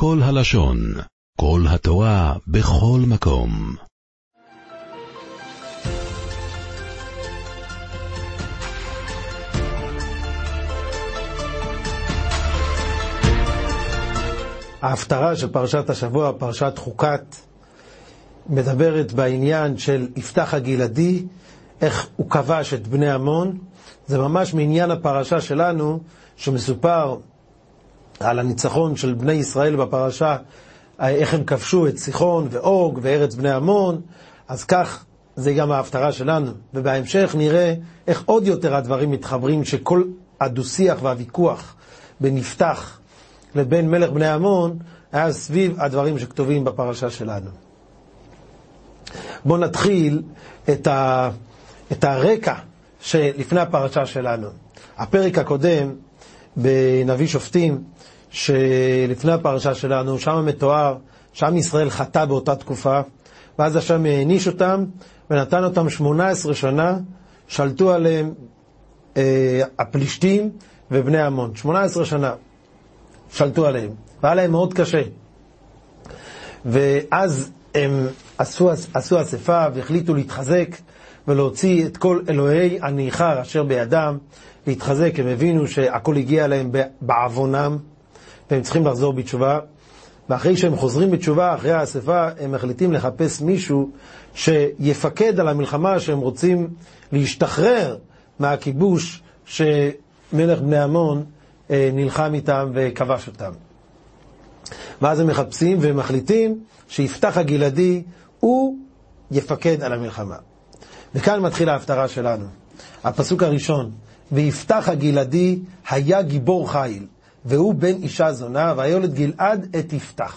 כל הלשון, כל התורה, בכל מקום. ההפטרה של פרשת השבוע, פרשת חוקת, מדברת בעניין של יפתח הגלעדי, איך הוא כבש את בני עמון. זה ממש מעניין הפרשה שלנו, שמסופר על הניצחון של בני ישראל בפרשה, איך הם כבשו את סיחון ואוג וארץ בני עמון, אז כך זה גם ההפטרה שלנו. ובהמשך נראה איך עוד יותר הדברים מתחברים, שכל הדו-שיח והוויכוח בין יפתח לבין מלך בני עמון היה סביב הדברים שכתובים בפרשה שלנו. בואו נתחיל את, ה, את הרקע שלפני הפרשה שלנו. הפרק הקודם בנביא שופטים, שלפני הפרשה שלנו, שם מתואר שעם ישראל חטא באותה תקופה, ואז השם העניש אותם ונתן אותם 18 שנה, שלטו עליהם אה, הפלישתים ובני עמון. 18 שנה שלטו עליהם, והיה להם מאוד קשה. ואז הם עשו, עשו אספה והחליטו להתחזק ולהוציא את כל אלוהי הניכר אשר בידם, להתחזק, הם הבינו שהכל הגיע להם בעוונם, והם צריכים לחזור בתשובה. ואחרי שהם חוזרים בתשובה, אחרי האספה, הם מחליטים לחפש מישהו שיפקד על המלחמה שהם רוצים להשתחרר מהכיבוש שמלך בני עמון אה, נלחם איתם וכבש אותם. ואז הם מחפשים והם מחליטים שיפתח הגלעדי, הוא יפקד על המלחמה. וכאן מתחילה ההפטרה שלנו. הפסוק הראשון, ויפתח הגלעדי היה גיבור חיל, והוא בן אישה זונה, ויולד גלעד את יפתח.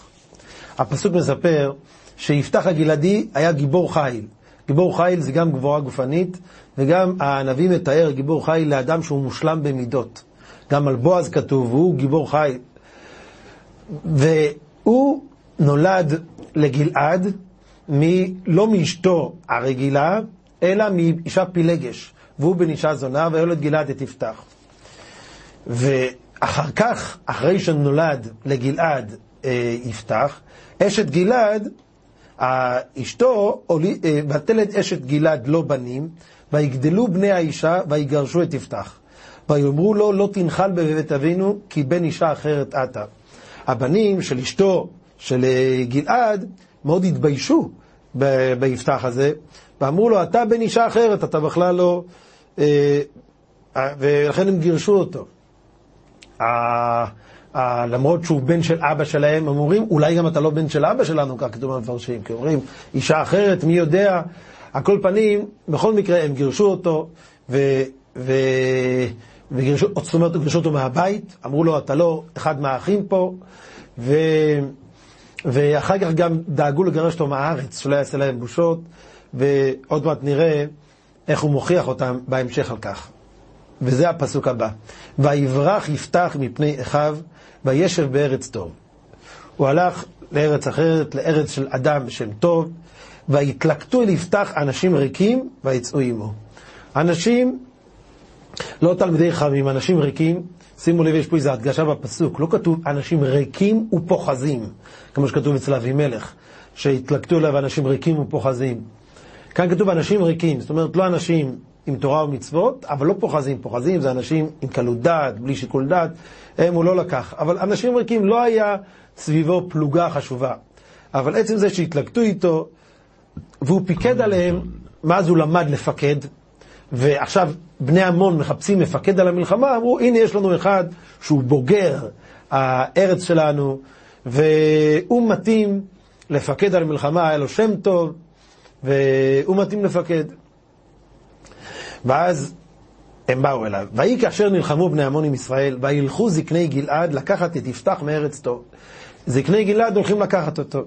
הפסוק מספר שיפתח הגלעדי היה גיבור חיל. גיבור חיל זה גם גבורה גופנית, וגם הנביא מתאר גיבור חיל לאדם שהוא מושלם במידות. גם על בועז כתוב, והוא גיבור חיל. והוא נולד לגלעד, מ, לא מאשתו הרגילה, אלא מאישה פילגש, והוא בן אישה זונה, ויולד גלעד את יפתח. ואחר כך, אחרי שנולד לגלעד אה, יפתח, אשת גלעד, אשתו, אה, אשת גלעד לא בנים, ויגדלו בני האישה, ויגרשו את יפתח. ויאמרו לו, לא תנחל בבית אבינו, כי בן אישה אחרת אתה. הבנים של אשתו, של אה, גלעד, מאוד התביישו ביפתח הזה, ואמרו לו, אתה בן אישה אחרת, אתה בכלל לא... אה, ולכן הם גירשו אותו. למרות שהוא בן של אבא שלהם, הם אומרים, אולי גם אתה לא בן של אבא שלנו, כך כתוב במפרשים, כי אומרים, אישה אחרת, מי יודע? על כל פנים, בכל מקרה הם גירשו אותו, ו... ו... וגירשו, זאת אומרת, גירשו אותו מהבית, אמרו לו, אתה לא אחד מהאחים פה, ו... ואחר כך גם דאגו לגרש אותו מהארץ, שלא יעשה להם בושות, ועוד מעט נראה איך הוא מוכיח אותם בהמשך על כך. וזה הפסוק הבא. ויברח יפתח מפני אחיו, וישב בארץ טוב. הוא הלך לארץ אחרת, לארץ של אדם בשם טוב, ויתלקטו אל יפתח אנשים ריקים, ויצאו עמו. אנשים, לא תלמידי חכמים, אנשים ריקים, שימו לב, יש פה איזו הדגשה בפסוק, לא כתוב אנשים ריקים ופוחזים, כמו שכתוב אצל אבימלך, שהתלקטו אליו אנשים ריקים ופוחזים. כאן כתוב אנשים ריקים, זאת אומרת לא אנשים עם תורה ומצוות, אבל לא פוחזים. פוחזים זה אנשים עם קלות דעת, בלי שיקול דעת, הם הוא לא לקח. אבל אנשים ריקים לא היה סביבו פלוגה חשובה. אבל עצם זה שהתלקטו איתו, והוא פיקד עליהם, מאז הוא למד לפקד, ועכשיו בני עמון מחפשים מפקד על המלחמה, אמרו, הנה יש לנו אחד שהוא בוגר הארץ שלנו, והוא מתאים לפקד על המלחמה, היה לו שם טוב, והוא מתאים לפקד. ואז הם באו אליו. ויהי כאשר נלחמו בני עמון עם ישראל, וילכו זקני גלעד לקחת את יפתח מארץ טוב. זקני גלעד הולכים לקחת אותו.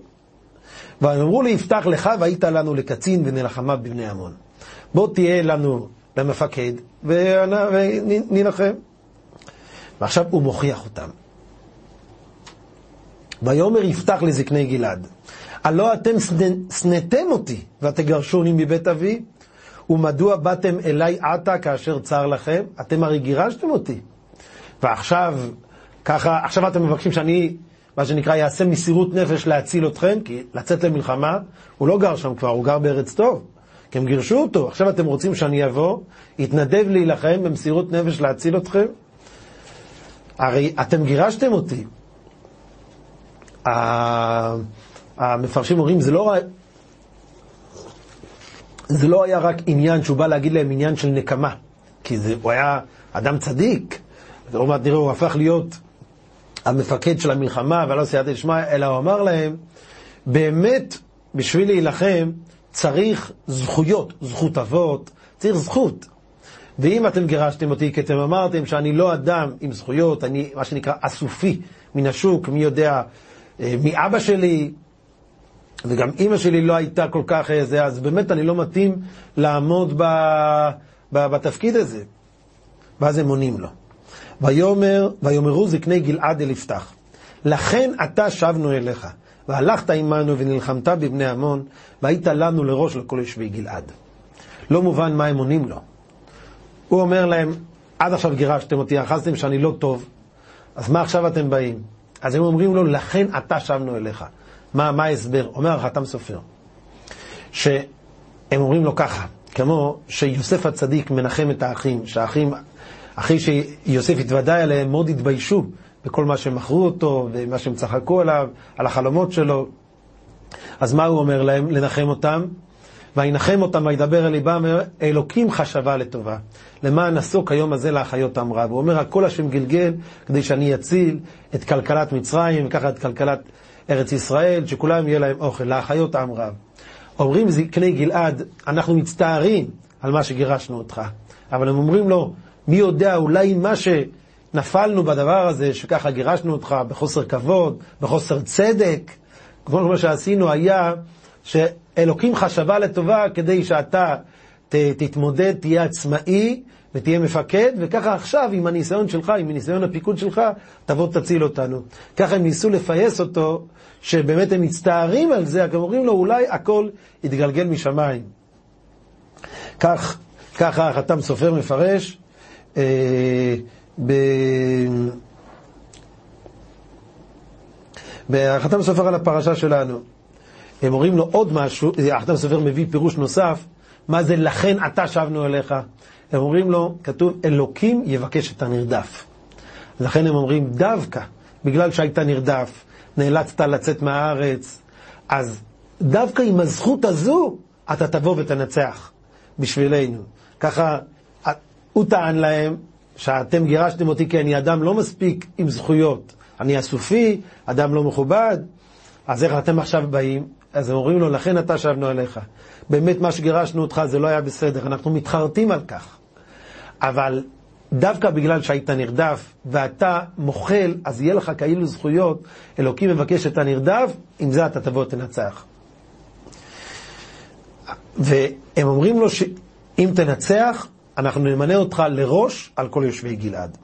ואמרו ליפתח לך והיית לנו לקצין ונלחמה בבני עמון. בוא תהיה לנו למפקד ונילחם. ועכשיו הוא מוכיח אותם. ויאמר יפתח לזקני גלעד, הלא אתם שנאתם אותי ותגרשוני מבית אבי, ומדוע באתם אליי עתה כאשר צר לכם? אתם הרי גירשתם אותי. ועכשיו, ככה, עכשיו אתם מבקשים שאני מה שנקרא יעשה מסירות נפש להציל אתכם, כי לצאת למלחמה, הוא לא גר שם כבר, הוא גר בארץ טוב. כי הם גירשו אותו, עכשיו אתם רוצים שאני אבוא, יתנדב להילחם במסירות נפש להציל אתכם? הרי אתם גירשתם אותי. המפרשים אומרים, זה לא, זה לא היה רק עניין שהוא בא להגיד להם עניין של נקמה, כי זה, הוא היה אדם צדיק, עוד מעט נראה, הוא הפך להיות המפקד של המלחמה, ולא סייעתא דשמיא, אלא הוא אמר להם, באמת, בשביל להילחם, צריך זכויות, זכות אבות, צריך זכות. ואם אתם גירשתם אותי, כי אתם אמרתם שאני לא אדם עם זכויות, אני מה שנקרא אסופי מן השוק, מי יודע, אה, מאבא שלי, וגם אימא שלי לא הייתה כל כך איזה, אה, אז באמת אני לא מתאים לעמוד ב, ב, בתפקיד הזה. ואז הם עונים לו. ויאמר, ויאמרו זקני גלעד אל יפתח, לכן עתה שבנו אליך, והלכת עמנו ונלחמת בבני עמון, והיית לנו לראש לכל יושבי גלעד. לא מובן מה הם עונים לו. הוא אומר להם, עד עכשיו גירשתם אותי, אחזתם שאני לא טוב, אז מה עכשיו אתם באים? אז הם אומרים לו, לכן עתה שבנו אליך. מה, מה ההסבר? אומר החתם סופר, שהם אומרים לו ככה, כמו שיוסף הצדיק מנחם את האחים, שהאחים, אחי שיוסף התוודע אליהם, מאוד התביישו בכל מה שמכרו אותו, ומה שהם צחקו עליו, על החלומות שלו. אז מה הוא אומר להם? לנחם אותם. וינחם אותם וידבר אל ליבם, אלוקים חשבה לטובה. למען נסוק היום הזה להחיות עם רב. הוא אומר, הכל השם גלגל כדי שאני אציל את כלכלת מצרים, וככה את כלכלת ארץ ישראל, שכולם יהיה להם אוכל, להחיות עם רב. אומרים זקני גלעד, אנחנו מצטערים על מה שגירשנו אותך. אבל הם אומרים לו, מי יודע, אולי מה שנפלנו בדבר הזה, שככה גירשנו אותך בחוסר כבוד, בחוסר צדק, כמו מה שעשינו היה שאלוקים חשבה לטובה כדי שאתה תתמודד, תהיה עצמאי ותהיה מפקד, וככה עכשיו, עם הניסיון שלך, עם הניסיון הפיקוד שלך, תבוא תציל אותנו. ככה הם ניסו לפייס אותו, שבאמת הם מצטערים על זה, רק אומרים לו, אולי הכל יתגלגל משמיים. כך, ככה החתם סופר מפרש, אה, ב... החתם סופר על הפרשה שלנו. הם אומרים לו עוד משהו, החתם סופר מביא פירוש נוסף, מה זה לכן עתה שבנו אליך. הם אומרים לו, כתוב, אלוקים יבקש את הנרדף. לכן הם אומרים, דווקא, בגלל שהיית נרדף, נאלצת לצאת מהארץ, אז דווקא עם הזכות הזו, אתה תבוא ותנצח בשבילנו. ככה, הוא טען להם, שאתם גירשתם אותי כי אני אדם לא מספיק עם זכויות. אני אסופי, אדם לא מכובד, אז איך אתם עכשיו באים? אז הם אומרים לו, לכן אתה שבנו אליך. באמת מה שגירשנו אותך זה לא היה בסדר, אנחנו מתחרטים על כך. אבל דווקא בגלל שהיית נרדף ואתה מוחל, אז יהיה לך כאילו זכויות, אלוקים מבקש את הנרדף, עם זה אתה תבוא תנצח. והם אומרים לו שאם תנצח, אנחנו נמנה אותך לראש על כל יושבי גלעד.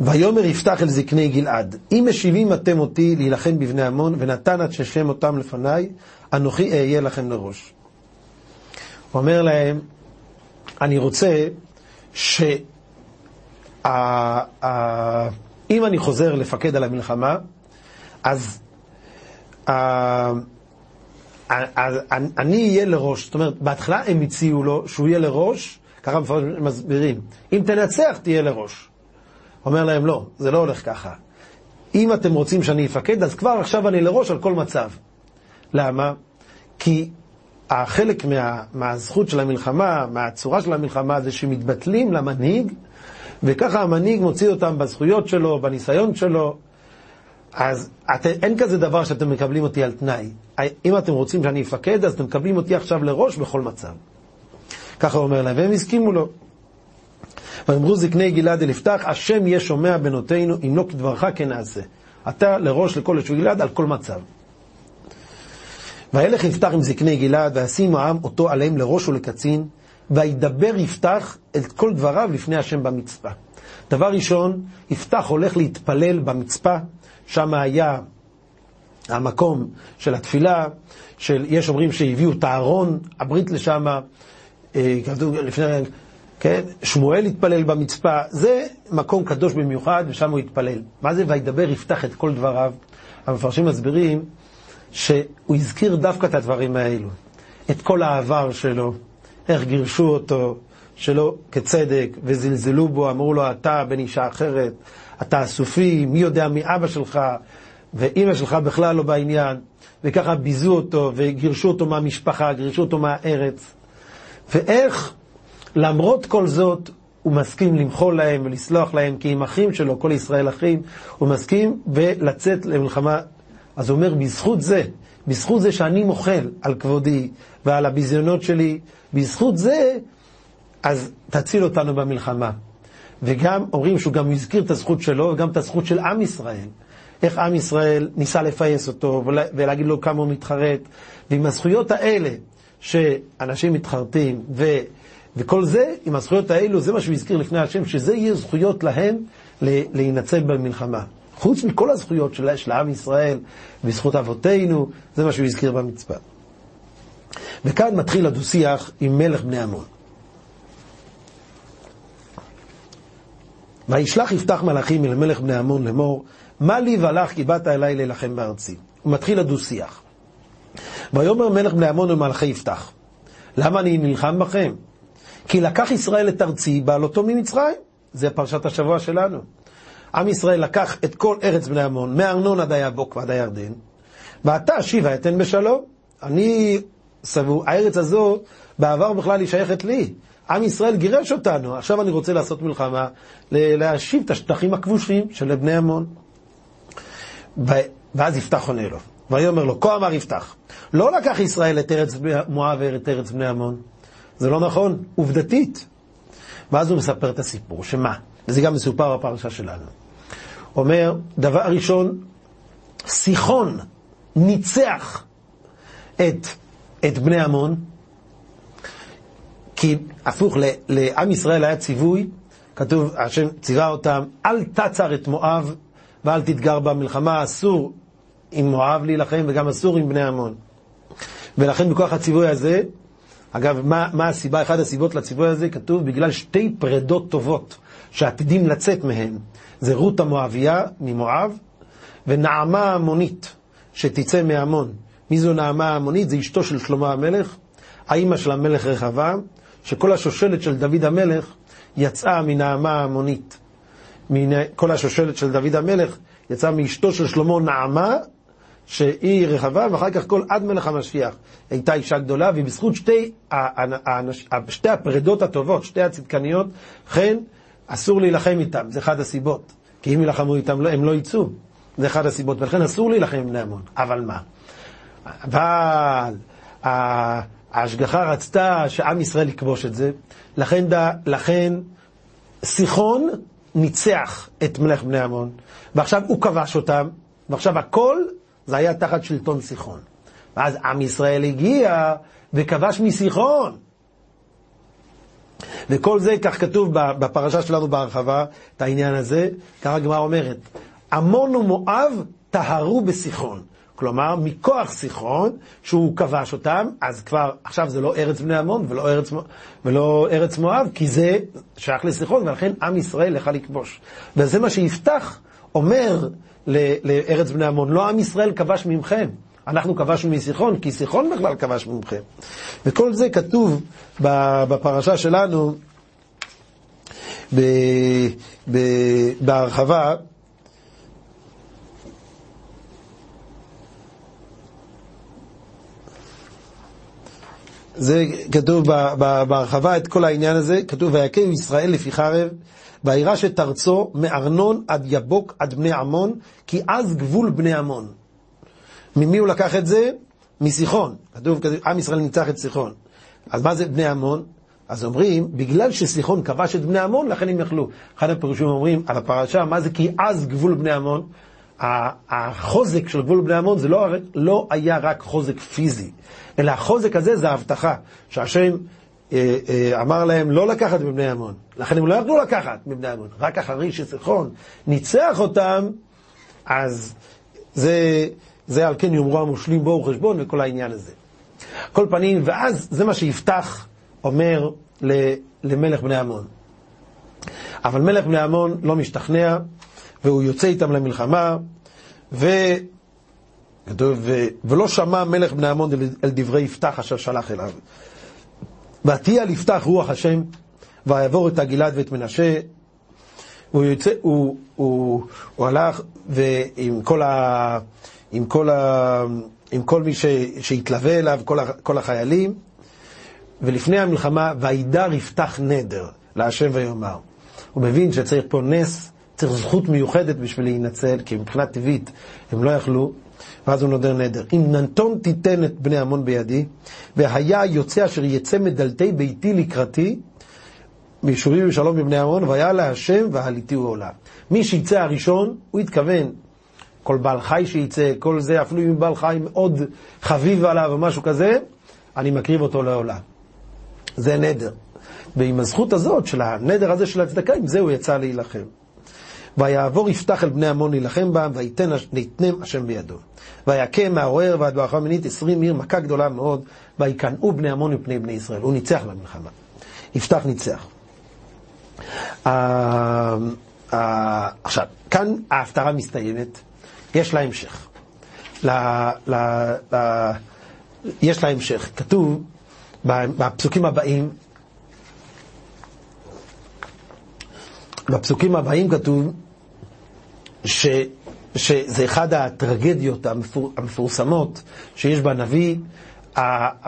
ויאמר יפתח אל זקני גלעד, אם משיבים אתם אותי להילחם בבני עמון, ונתן עד ששם אותם לפניי, אנוכי אהיה לכם לראש. הוא אומר להם, אני רוצה ש... אם אני חוזר לפקד על המלחמה, אז אני אהיה לראש. זאת אומרת, בהתחלה הם הציעו לו שהוא יהיה לראש, ככה מסבירים. אם תנצח, תהיה לראש. אומר להם, לא, זה לא הולך ככה. אם אתם רוצים שאני אפקד, אז כבר עכשיו אני לראש על כל מצב. למה? כי החלק מה, מהזכות של המלחמה, מהצורה של המלחמה, זה שמתבטלים למנהיג, וככה המנהיג מוציא אותם בזכויות שלו, בניסיון שלו. אז את, אין כזה דבר שאתם מקבלים אותי על תנאי. אם אתם רוצים שאני אפקד, אז אתם מקבלים אותי עכשיו לראש בכל מצב. ככה הוא אומר להם, והם הסכימו לו. ואמרו זקני גלעד אל יפתח, השם יהיה שומע בנותינו, אם לא כדברך כן נעשה. אתה לראש לכל ישוב גלעד על כל מצב. וילך יפתח עם זקני גלעד, וישימו העם אותו עליהם לראש ולקצין, וידבר יפתח את כל דבריו לפני השם במצפה. דבר ראשון, יפתח הולך להתפלל במצפה, שם היה המקום של התפילה, של, יש אומרים שהביאו את הארון, הברית לשם, אה, לפני כן? שמואל התפלל במצפה, זה מקום קדוש במיוחד, ושם הוא התפלל. מה זה וידבר יפתח את כל דבריו? המפרשים מסבירים שהוא הזכיר דווקא את הדברים האלו, את כל העבר שלו, איך גירשו אותו, שלא כצדק, וזלזלו בו, אמרו לו, אתה בן אישה אחרת, אתה אסופי, מי יודע מי אבא שלך, ואימא שלך בכלל לא בעניין, וככה ביזו אותו, וגירשו אותו מהמשפחה, גירשו אותו מהארץ. ואיך, למרות כל זאת, הוא מסכים למחול להם ולסלוח להם, כי הם אחים שלו, כל ישראל אחים, הוא מסכים ולצאת למלחמה. אז הוא אומר, בזכות זה, בזכות זה שאני מוחל על כבודי ועל הביזיונות שלי, בזכות זה, אז תציל אותנו במלחמה. וגם אומרים שהוא גם הזכיר את הזכות שלו וגם את הזכות של עם ישראל. איך עם ישראל ניסה לפייס אותו ולהגיד לו כמה הוא מתחרט. ועם הזכויות האלה, שאנשים מתחרטים, ו, וכל זה, עם הזכויות האלו, זה מה שהוא הזכיר לפני השם, שזה יהיה זכויות להם להינצל במלחמה. חוץ מכל הזכויות של, של עם ישראל, בזכות אבותינו, זה מה שהוא הזכיר במצווה. וכאן מתחיל הדו-שיח עם מלך בני עמון. וישלח יפתח מלאכים אל מלך בני עמון לאמור, מה לי ולך כי באת אליי להילחם בארצי. הוא מתחיל הדו-שיח. ויאמר מלך בני עמון ומלאכי יפתח, למה אני נלחם בכם? כי לקח ישראל את ארצי בעלותו ממצרים. זה פרשת השבוע שלנו. עם ישראל לקח את כל ארץ בני עמון, מארנון עד היבוק ועד הירדן, ואתה שיבה אתן בשלום. אני סבור, הארץ הזו בעבר בכלל היא שייכת לי. עם ישראל גירש אותנו, עכשיו אני רוצה לעשות מלחמה, להשיב את השטחים הכבושים של בני עמון. ואז יפתח עונה לו, ויאמר לו, כה אמר יפתח, לא לקח ישראל את ארץ מואב ואת ארץ בני עמון. זה לא נכון, עובדתית. ואז הוא מספר את הסיפור, שמה? וזה גם מסופר בפרשה שלנו. אומר, דבר ראשון, סיחון ניצח את, את בני עמון, כי הפוך, לעם ישראל היה ציווי, כתוב, השם ציווה אותם, אל תצר את מואב ואל תתגר במלחמה, אסור עם מואב להילחם וגם אסור עם בני עמון. ולכן בכוח הציווי הזה, אגב, מה, מה הסיבה, אחת הסיבות לציווי הזה, כתוב בגלל שתי פרדות טובות שעתידים לצאת מהן. זה רות המואביה ממואב, ונעמה המונית שתצא מעמון. מי זו נעמה המונית? זה אשתו של שלמה המלך, האימא של המלך רחבה, שכל השושלת של דוד המלך יצאה מנעמה המונית. כל השושלת של דוד המלך יצאה מאשתו של שלמה נעמה, שהיא רחבה, ואחר כך כל עד מלך המשיח הייתה אישה גדולה, ובזכות שתי, שתי הפרדות הטובות, שתי הצדקניות, כן, אסור להילחם איתם, זה אחת הסיבות. כי אם יילחמו איתם, הם לא יצאו. זה אחת הסיבות, ולכן אסור להילחם עם בני עמון. אבל מה? אבל ההשגחה רצתה שעם ישראל יכבוש את זה, לכן, לכן סיחון ניצח את מלך בני עמון, ועכשיו הוא כבש אותם, ועכשיו הכל זה היה תחת שלטון סיחון. ואז עם ישראל הגיע וכבש מסיחון. וכל זה, כך כתוב בפרשה שלנו בהרחבה, את העניין הזה, ככה הגמרא אומרת, עמון ומואב טהרו בסיחון. כלומר, מכוח סיחון, שהוא כבש אותם, אז כבר, עכשיו זה לא ארץ בני עמון ולא ארץ, ולא ארץ מואב, כי זה שייך לסיחון, ולכן עם ישראל יכל לכבוש. וזה מה שיפתח אומר לארץ בני עמון, לא עם ישראל כבש ממכם. אנחנו כבשנו מסיחון, כי סיחון בכלל כבש ממכם. וכל זה כתוב בפרשה שלנו בהרחבה. זה כתוב בהרחבה את כל העניין הזה, כתוב ויקם ישראל לפי חרב, וירש את ארצו מארנון עד יבוק עד בני עמון, כי אז גבול בני עמון. ממי הוא לקח את זה? מסיחון. כתוב, עם ישראל ניצח את סיחון. אז מה זה בני עמון? אז אומרים, בגלל שסיחון כבש את בני עמון, לכן הם יכלו. אחד הפירושים אומרים על הפרשה, מה זה כי אז גבול בני עמון? החוזק של גבול בני עמון זה לא, לא היה רק חוזק פיזי, אלא החוזק הזה זה ההבטחה, שהשם אה, אה, אמר להם לא לקחת מבני עמון. לכן הם לא יכלו לקחת מבני עמון. רק אחרי שסיחון ניצח אותם, אז זה, זה על כן יאמרו המושלים בואו חשבון וכל העניין הזה. כל פנים, ואז זה מה שיפתח אומר למלך בני עמון. אבל מלך בני עמון לא משתכנע, והוא יוצא איתם למלחמה, ו... ו... ולא שמע מלך בני עמון אל דברי יפתח אשר שלח אליו. ותהיה על יפתח רוח השם, ויעבור את הגלעד ואת מנשה, והוא יוצא, הוא, הוא, הוא הלך ועם כל, ה, עם כל, ה, עם כל מי ש, שהתלווה אליו, כל, ה, כל החיילים, ולפני המלחמה, וידר יפתח נדר להשם ויאמר. הוא מבין שצריך פה נס, צריך זכות מיוחדת בשביל להינצל, כי מבחינה טבעית הם לא יכלו, ואז הוא נודר נדר. אם נתון תיתן את בני עמון בידי, והיה יוצא אשר יצא מדלתי ביתי לקראתי, ביישובים ושלום בבני עמון, והיה להשם והליטיהו עולה. מי שיצא הראשון, הוא התכוון, כל בעל חי שיצא, כל זה, אפילו אם בעל חי מאוד חביב עליו או משהו כזה, אני מקריב אותו לעולה. זה נדר. ועם הזכות הזאת, של הנדר הזה של הצדקה, עם זה הוא יצא להילחם. ויעבור יפתח אל בני עמון להילחם ויתן ויתנם השם בידו. ויכה מהעורר ועד ברכה מינית עשרים עיר, מכה גדולה מאוד, ויקנאו בני עמון מפני בני ישראל. הוא ניצח במלחמה. יפתח ניצח. עכשיו, כאן ההפטרה מסתיימת, יש לה המשך. ל, ל, ל, יש לה המשך. כתוב בפסוקים הבאים, בפסוקים הבאים כתוב ש, שזה אחד הטרגדיות המפור, המפורסמות שיש בנביא.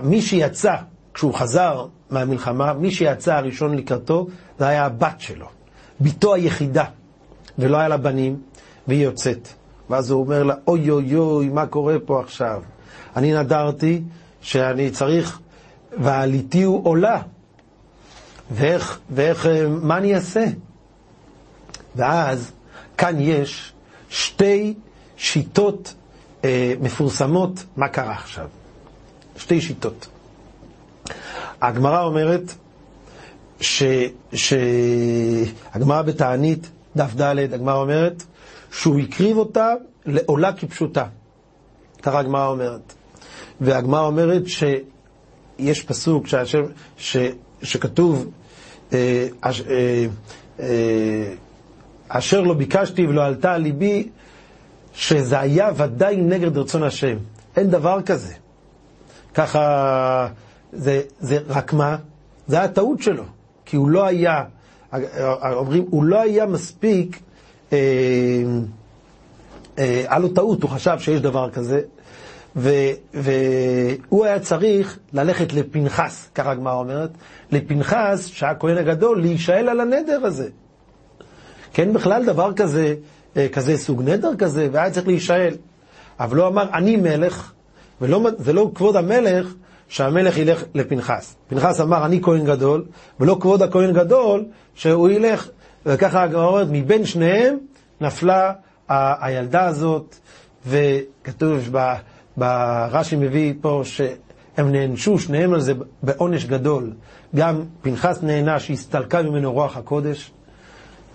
מי שיצא, כשהוא חזר מהמלחמה, מי שיצא הראשון לקראתו, זה היה הבת שלו, בתו היחידה, ולא היה לה בנים, והיא יוצאת. ואז הוא אומר לה, אוי אוי אוי, מה קורה פה עכשיו? אני נדרתי שאני צריך, ועליתי הוא עולה. ואיך, ואיך, מה אני אעשה? ואז, כאן יש שתי שיטות אה, מפורסמות מה קרה עכשיו. שתי שיטות. הגמרא אומרת, שהגמרא בתענית, דף ד', הגמרא אומרת, שהוא הקריב אותה לעולה כפשוטה. ככה הגמרא אומרת. והגמרא אומרת שיש פסוק שהשם, ש, שכתוב, אה, אה, אה, אשר לא ביקשתי ולא עלתה על ליבי, שזה היה ודאי נגד רצון השם. אין דבר כזה. ככה, זה, זה רק מה? זה היה טעות שלו. כי הוא לא היה, אומרים, הוא לא היה מספיק, אה, היה לו טעות, הוא חשב שיש דבר כזה, והוא היה צריך ללכת לפנחס, ככה הגמרא אומרת, לפנחס, שהיה כהן הגדול, להישאל על הנדר הזה. כן בכלל דבר כזה, אה, כזה סוג נדר כזה, והיה צריך להישאל. אבל הוא אמר, אני מלך, וזה לא כבוד המלך שהמלך ילך לפנחס. פנחס אמר, אני כהן גדול, ולא כבוד הכהן גדול שהוא ילך, וככה הגמרא אומרת, מבין שניהם נפלה הילדה הזאת, וכתוב ברש"י מביא פה שהם נענשו שניהם על זה בעונש גדול. גם פנחס נענש שהסתלקה ממנו רוח הקודש,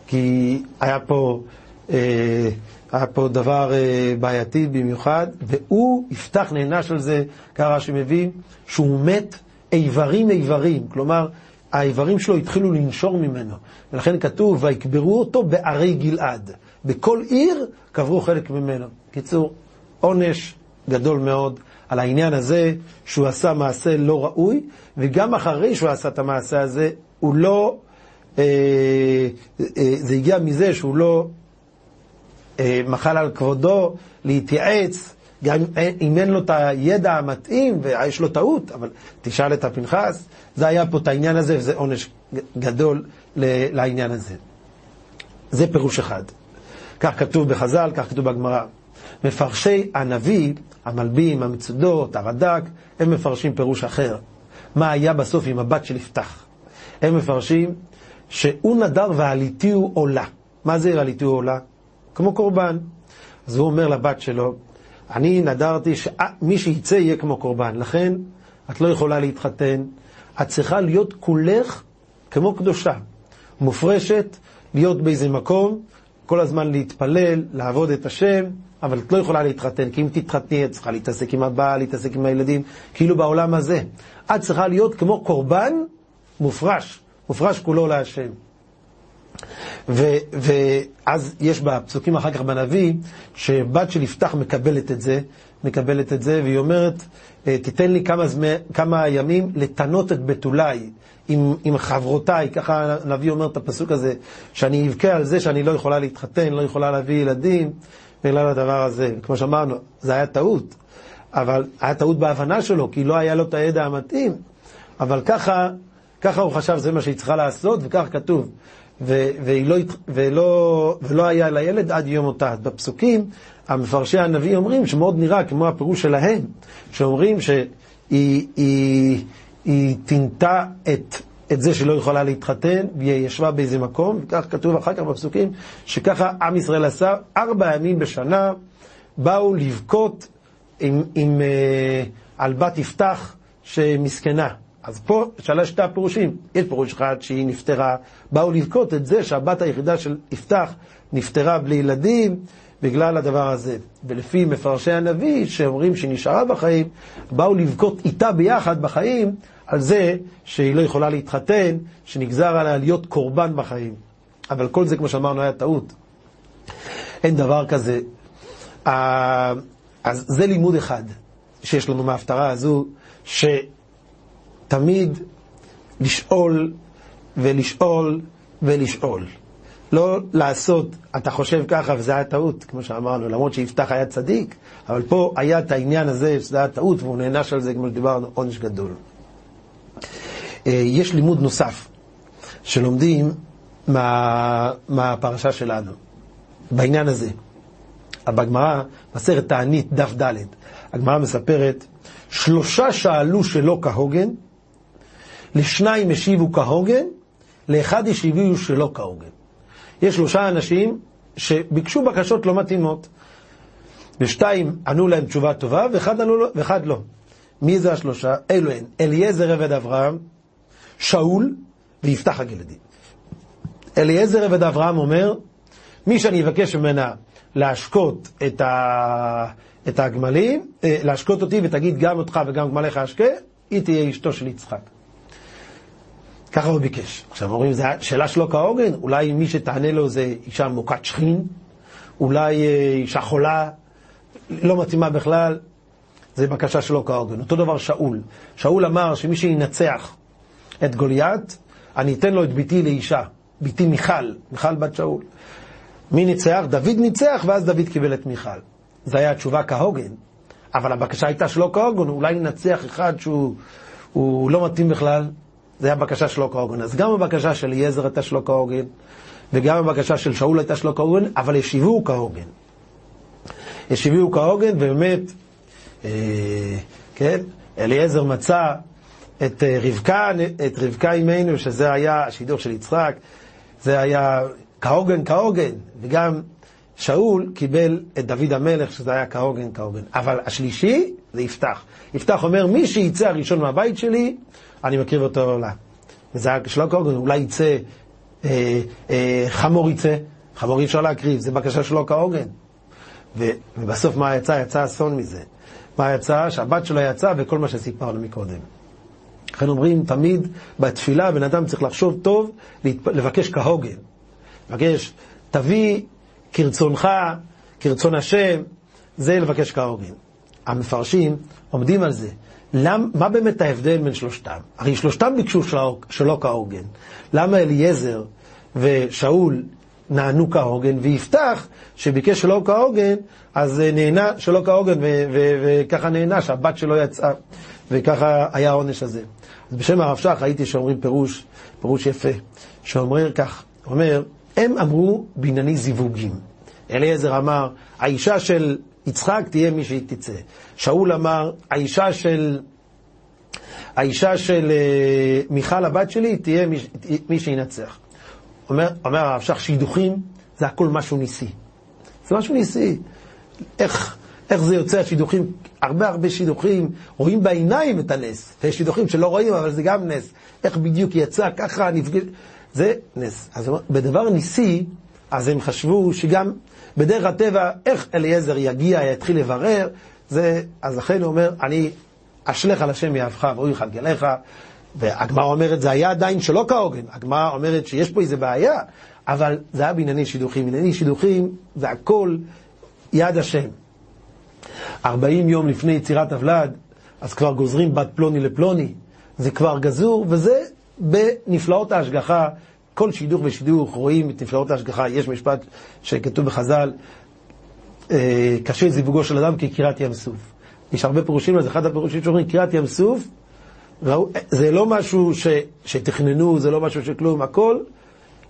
כי היה פה... אה, היה פה דבר אה, בעייתי במיוחד, והוא יפתח נענש על זה, ככה שמביא, שהוא מת איברים איברים, כלומר, האיברים שלו התחילו לנשור ממנו, ולכן כתוב, ויקברו אותו בערי גלעד. בכל עיר קברו חלק ממנו. קיצור, עונש גדול מאוד על העניין הזה שהוא עשה מעשה לא ראוי, וגם אחרי שהוא עשה את המעשה הזה, הוא לא... אה, אה, זה הגיע מזה שהוא לא אה, מחל על כבודו להתייעץ, גם אם אין לו את הידע המתאים ויש לו טעות, אבל תשאל את הפנחס, זה היה פה את העניין הזה וזה עונש גדול לעניין הזה. זה פירוש אחד. כך כתוב בחז"ל, כך כתוב בגמרא. מפרשי הנביא, המלבים, המצודות, הרד"ק, הם מפרשים פירוש אחר. מה היה בסוף עם הבת של יפתח? הם מפרשים שהוא נדר ועליתיהו עולה. מה זה עליתיהו עולה? כמו קורבן. אז הוא אומר לבת שלו, אני נדרתי שמי שיצא יהיה כמו קורבן, לכן את לא יכולה להתחתן, את צריכה להיות כולך כמו קדושה, מופרשת, להיות באיזה מקום, כל הזמן להתפלל, לעבוד את השם, אבל את לא יכולה להתחתן, כי אם תתחתני את צריכה להתעסק עם הבעל, להתעסק עם הילדים, כאילו בעולם הזה. את צריכה להיות כמו קורבן מופרש, מופרש כולו להשם. ואז יש בפסוקים אחר כך בנביא, שבת של יפתח מקבלת את זה, מקבלת את זה, והיא אומרת, אה, תיתן לי כמה, זמי, כמה ימים לתנות את בתולי עם, עם חברותיי, ככה הנביא אומר את הפסוק הזה, שאני אבכה על זה שאני לא יכולה להתחתן, לא יכולה להביא ילדים, בגלל הדבר הזה. כמו שאמרנו, זה היה טעות, אבל היה טעות בהבנה שלו, כי לא היה לו את הידע המתאים, אבל ככה, ככה הוא חשב, זה מה שהיא צריכה לעשות, וכך כתוב. ו- ולא, ולא, ולא היה לילד עד יום אותה. בפסוקים, המפרשי הנביא אומרים שמאוד נראה כמו הפירוש שלהם, שאומרים שהיא היא, היא תינתה את, את זה שלא יכולה להתחתן, והיא ישבה באיזה מקום, וכך כתוב אחר כך בפסוקים, שככה עם ישראל עשה ארבע ימים בשנה, באו לבכות עם, עם, אה, על בת יפתח שמסכנה. אז פה שלוש שתי הפירושים. יש פירוש אחד שהיא נפטרה, באו לבכות את זה שהבת היחידה של יפתח נפטרה בלי ילדים בגלל הדבר הזה. ולפי מפרשי הנביא, שאומרים שהיא נשארה בחיים, באו לבכות איתה ביחד בחיים על זה שהיא לא יכולה להתחתן, שנגזר עליה להיות קורבן בחיים. אבל כל זה, כמו שאמרנו, היה טעות. אין דבר כזה. אז זה לימוד אחד שיש לנו מההפטרה הזו, ש... תמיד לשאול ולשאול ולשאול. לא לעשות, אתה חושב ככה וזה היה טעות, כמו שאמרנו, למרות שיפתח היה צדיק, אבל פה היה את העניין הזה שזה היה טעות והוא נענש על זה, כמו שדיברנו, עונש גדול. אה, יש לימוד נוסף שלומדים מה, מהפרשה שלנו, בעניין הזה. בגמרא, מסכת תענית, דף ד', הגמרא מספרת, שלושה שאלו שלא כהוגן, לשניים השיבו כהוגן, לאחד השיבו שלא כהוגן. יש שלושה אנשים שביקשו בקשות לא מתאימות, ושתיים ענו להם תשובה טובה, ואחד, ענו, ואחד לא. מי זה השלושה? אלו הן, אליעזר עבד אברהם, שאול ויפתח הגלעדי. אליעזר עבד אברהם אומר, מי שאני אבקש ממנה להשקות את, ה... את הגמלים, אה, להשקות אותי ותגיד גם אותך וגם גמליך אשקה, היא תהיה אשתו של יצחק. ככה הוא ביקש. עכשיו אומרים, זו שאלה שלא כהוגן, אולי מי שתענה לו זה אישה מוכת שכין, אולי אה, אישה חולה, לא מתאימה בכלל, זה בקשה שלא כהוגן. אותו דבר שאול. שאול אמר שמי שינצח את גוליית, אני אתן לו את ביתי לאישה, ביתי מיכל, מיכל בת שאול. מי ניצח? דוד ניצח, ואז דוד קיבל את מיכל. זו הייתה התשובה כהוגן. אבל הבקשה הייתה שלא כהוגן, אולי ננצח אחד שהוא לא מתאים בכלל, זה הבקשה שלו כהוגן. אז גם הבקשה של אליעזר הייתה שלו כהוגן, וגם הבקשה של שאול הייתה שלו כהוגן, אבל ישיבו כהוגן. ישיבו כהוגן, ובאמת, אה, כן, אליעזר מצא את אה, רבקה, את רבקה אימנו, שזה היה השידור של יצחק, זה היה כהוגן כהוגן, וגם שאול קיבל את דוד המלך, שזה היה כהוגן כהוגן. אבל השלישי זה יפתח. יפתח אומר, מי שיצא הראשון מהבית שלי, אני מקריב אותו לעולה. וזה היה שלא כהוגן, אולי יצא, אה, אה, חמור יצא, חמור אי אפשר להקריב, זה בקשה שלא כהוגן. ובסוף מה יצא? יצא אסון מזה. מה יצא? שהבת שלו יצאה וכל מה שסיפרנו מקודם. לכן אומרים, תמיד בתפילה בן אדם צריך לחשוב טוב, לבקש כהוגן. לבקש, תביא כרצונך, כרצון השם, זה לבקש כהוגן. המפרשים עומדים על זה. למ, מה באמת ההבדל בין שלושתם? הרי שלושתם ביקשו שלא, שלא כהוגן. למה אליעזר ושאול נענו כהוגן, ויפתח, שביקש שלא כהוגן, אז נהנה שלא כהוגן, וככה נהנה שהבת שלו יצאה, וככה היה העונש הזה. אז בשם הרב שך הייתי שאומרים פירוש, פירוש יפה, שאומר כך, אומר, הם אמרו בענייני זיווגים. אליעזר אמר, האישה של יצחק תהיה מי שהיא תצא. שאול אמר, האישה של, האישה של uh, מיכל הבת שלי תהיה מי, מי שינצח. אומר, אומר הרב שך, שידוכים זה הכל משהו ניסי. זה משהו ניסי. איך, איך זה יוצא השידוכים, הרבה הרבה שידוכים, רואים בעיניים את הנס. ויש שידוכים שלא רואים, אבל זה גם נס. איך בדיוק יצא, ככה נפגש, זה נס. אז בדבר ניסי, אז הם חשבו שגם בדרך הטבע, איך אליעזר יגיע, יתחיל לברר, זה, אז לכן הוא אומר, אני אשלך על השם יהבך ואוריך על גליך, והגמרא אומרת, זה היה עדיין שלא כהוגן. הגמרא אומרת שיש פה איזה בעיה, אבל זה היה בענייני שידוכים. בענייני שידוכים זה הכל יד השם. 40 יום לפני יצירת הוולד, אז כבר גוזרים בת פלוני לפלוני. זה כבר גזור, וזה בנפלאות ההשגחה. כל שידוך ושידוך רואים את נפלאות ההשגחה. יש משפט שכתוב בחז"ל, אה, קשה זיווגו של אדם כקריאת ים סוף. יש הרבה פירושים לזה, אחד הפירושים שאומרים קריאת ים סוף, ראו, זה לא משהו ש, שתכננו, זה לא משהו שכלום, הכל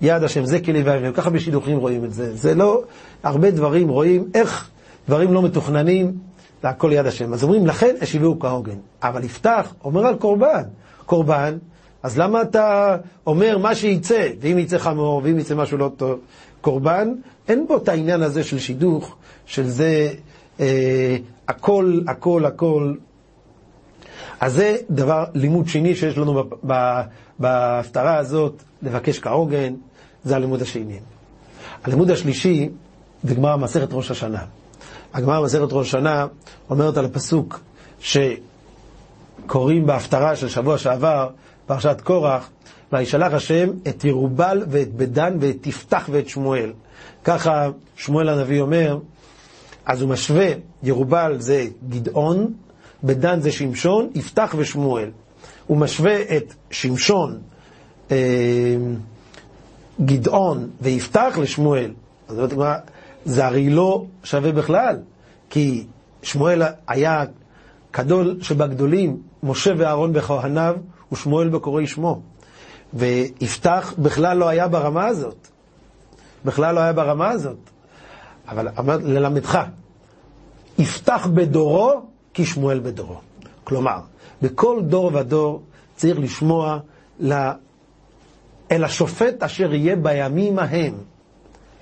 יד השם, זה כלי והאבן, ככה בשידוכים רואים את זה. זה לא, הרבה דברים רואים איך דברים לא מתוכננים, זה הכל יד השם. אז אומרים, לכן השיבו כהוגן. אבל יפתח, אומר על קורבן. קורבן, אז למה אתה אומר מה שיצא, ואם יצא חמור, ואם יצא משהו לא טוב, קורבן, אין בו את העניין הזה של שידוך, של זה אה, הכל, הכל, הכל. אז זה דבר, לימוד שני שיש לנו בהפטרה הזאת, לבקש כהוגן, זה הלימוד השני. הלימוד השלישי, זה גמרא מסכת ראש השנה. הגמרא מסכת ראש השנה אומרת על הפסוק שקוראים בהפטרה של שבוע שעבר, פרשת קורח, וישלח השם את ירובל ואת בדן ואת יפתח ואת שמואל. ככה שמואל הנביא אומר, אז הוא משווה, ירובל זה גדעון, בדן זה שמשון, יפתח ושמואל. הוא משווה את שמשון, אה, גדעון ויפתח לשמואל. אז זה הרי לא שווה בכלל, כי שמואל היה גדול שבגדולים, משה ואהרון בכהניו, ושמואל בקוראי שמו. ויפתח בכלל לא היה ברמה הזאת. בכלל לא היה ברמה הזאת. אבל אמרת, ללמדך, יפתח בדורו כשמואל בדורו. כלומר, בכל דור ודור צריך לשמוע ל... אל השופט אשר יהיה בימים ההם.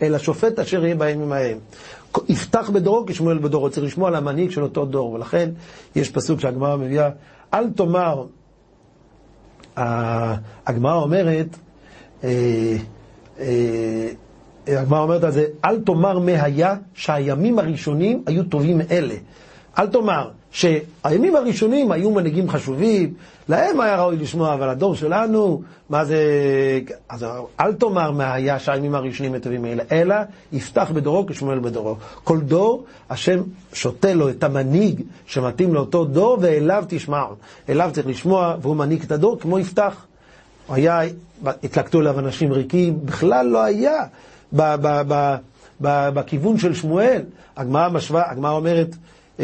אל השופט אשר יהיה בימים ההם. יפתח בדורו כשמואל בדורו, צריך לשמוע על המנהיג של אותו דור, ולכן יש פסוק שהגמרא מביאה, אל תאמר, הגמרא אומרת, אה, אה, הגמרא אומרת על זה, אל תאמר מה היה שהימים הראשונים היו טובים מאלה. אל תאמר שהימים הראשונים היו מנהיגים חשובים, להם היה ראוי לשמוע, אבל הדור שלנו, מה זה... אז אל תאמר מה היה שהימים הראשונים טובים מאלה, אלא יפתח בדורו כשמואל בדורו. כל דור, השם שותה לו את המנהיג שמתאים לאותו דור, ואליו תשמעו. אליו צריך לשמוע, והוא מנהיג את הדור כמו יפתח. היה, התלקטו אליו אנשים ריקים, בכלל לא היה. בכיוון של שמואל. הגמרא משווה, הגמרא אומרת,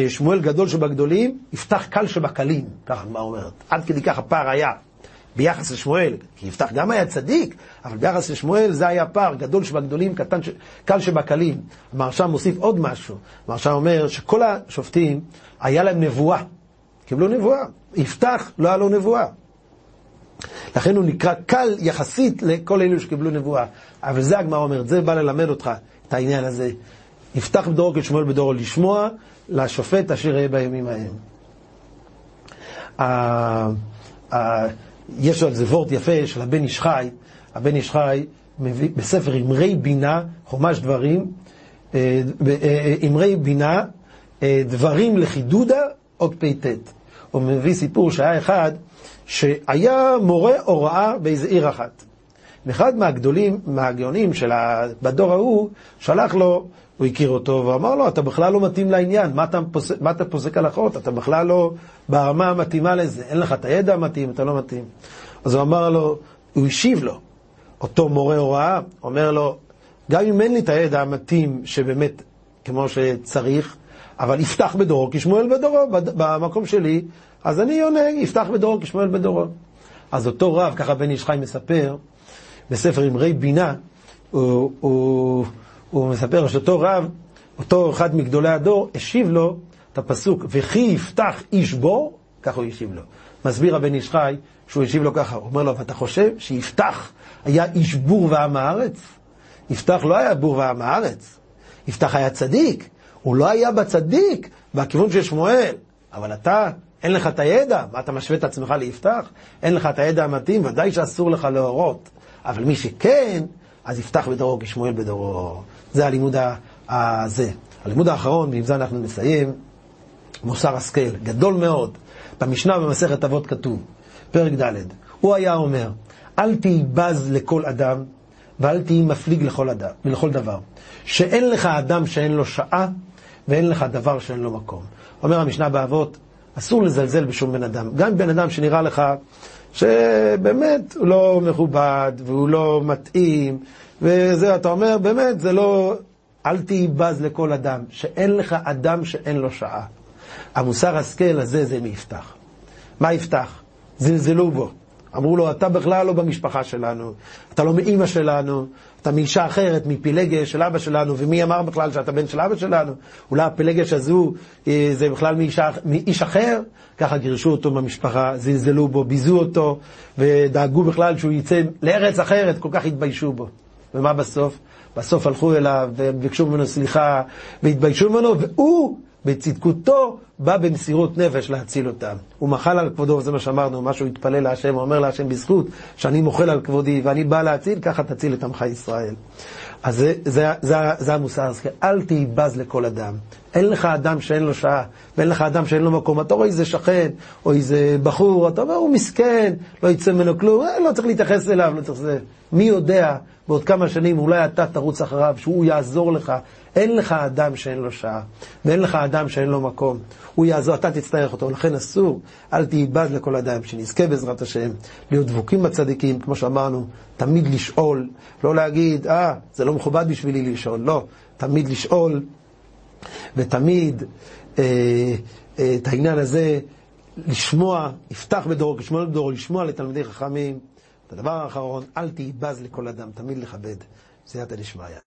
שמואל גדול שבגדולים, יפתח קל שבקלים, ככה הגמרא אומרת. עד כדי כך הפער היה ביחס לשמואל, כי יפתח גם היה צדיק, אבל ביחס לשמואל זה היה פער, גדול שבגדולים, קטן ש... קל שבקלים. המרשם מוסיף עוד משהו, המרשם אומר שכל השופטים, היה להם נבואה, קיבלו נבואה. יפתח, לא היה לו נבואה. לכן הוא נקרא קל יחסית לכל אלו שקיבלו נבואה. אבל זה הגמרא אומרת, זה בא ללמד אותך את העניין הזה. יפתח בדורו כשמואל בדורו לשמוע לשופט אשר יהיה בימים ההם. יש על זה וורט יפה של הבן איש חי, הבן איש חי בספר אמרי בינה, חומש דברים, אה, אה, אמרי בינה, אה, דברים לחידודה, עוד פט. הוא מביא סיפור שהיה אחד שהיה מורה הוראה באיזה עיר אחת. ואחד מהגדולים, מהגאונים של בדור ההוא, שלח לו, הוא הכיר אותו, ואמר לו, אתה בכלל לא מתאים לעניין, מה אתה, פוסק, מה אתה פוסק הלכות? אתה בכלל לא ברמה המתאימה לזה, אין לך את הידע המתאים, אתה לא מתאים. אז הוא אמר לו, הוא השיב לו, אותו מורה הוראה, אומר לו, גם אם אין לי את הידע המתאים שבאמת, כמו שצריך, אבל יפתח בדורו כשמואל בדורו, במקום שלי, אז אני עונה, יפתח בדורו כשמואל בדורו. אז אותו רב, ככה בן איש חי מספר, בספר אמרי בינה, הוא, הוא, הוא מספר שאותו רב, אותו אחד מגדולי הדור, השיב לו את הפסוק, וכי יפתח איש בור, ככה הוא השיב לו. מסביר הבן איש חי, שהוא השיב לו ככה, הוא אומר לו, ואתה חושב שיפתח היה איש בור ועם הארץ? יפתח לא היה בור ועם הארץ, יפתח היה צדיק, הוא לא היה בצדיק, בכיוון של שמואל, אבל אתה, אין לך את הידע, מה אתה משווה את עצמך ליפתח? אין לך את הידע המתאים, ודאי שאסור לך להורות. אבל מי שכן, אז יפתח בדורו כשמואל בדורו. זה הלימוד הזה. הלימוד האחרון, ועם זה אנחנו נסיים, מוסר השכל, גדול מאוד. במשנה במסכת אבות כתוב, פרק ד', הוא היה אומר, אל תהי בז לכל אדם, ואל תהי מפליג לכל אדם, ולכל דבר. שאין לך אדם שאין לו שעה, ואין לך דבר שאין לו מקום. אומר המשנה באבות, אסור לזלזל בשום בן אדם. גם בן אדם שנראה לך שבאמת הוא לא מכובד, והוא לא מתאים, וזה, אתה אומר, באמת, זה לא... אל תהי בז לכל אדם, שאין לך אדם שאין לו שעה. המוסר השכל הזה זה מי יפתח. מה יפתח? זלזלו בו. אמרו לו, אתה בכלל לא במשפחה שלנו, אתה לא מאימא שלנו, אתה מאישה אחרת, מפילגש של אבא שלנו, ומי אמר בכלל שאתה בן של אבא שלנו? אולי הפילגש הזו אה, זה בכלל מאישה, מאיש אחר? ככה גירשו אותו במשפחה, זלזלו בו, ביזו אותו, ודאגו בכלל שהוא יצא לארץ אחרת, כל כך התביישו בו. ומה בסוף? בסוף הלכו אליו וביקשו ממנו סליחה והתביישו ממנו, והוא בצדקותו בא במסירות נפש להציל אותם. הוא מחל על כבודו, וזה מה שאמרנו, מה שהוא התפלל להשם, הוא אומר להשם בזכות, שאני מוחל על כבודי ואני בא להציל, ככה תציל את עמך ישראל. אז זה, זה, זה, זה המוסר, אז אל תהי בז לכל אדם. אין לך אדם שאין לו שעה, ואין לך אדם שאין לו מקום. אתה רואה איזה שכן, או איזה בחור, אתה אומר, הוא מסכן, לא יצא ממנו כלום, אה, לא צריך להתייחס אליו, לא צריך זה. מי יודע, בעוד כמה שנים אולי אתה תרוץ אחריו, שהוא יעזור לך. אין לך אדם שאין לו שעה, ואין לך אדם שאין לו מקום. הוא יעזור, אתה תצטרך אותו. לכן אסור, אל בז לכל אדם, שנזכה בעזרת השם, להיות דבוקים בצדיקים, כמו שאמרנו, תמיד לשאול, לא להגיד, אה, זה לא מכובד בשבילי לשאול, לא, תמיד לשאול, ותמיד אה, אה, את העניין הזה, לשמוע, יפתח בדורו, לשמוע בדורו, לשמוע לתלמידי חכמים. הדבר האחרון, אל תהי בז לכל אדם, תמיד לכבד. סייעתא דשמיא.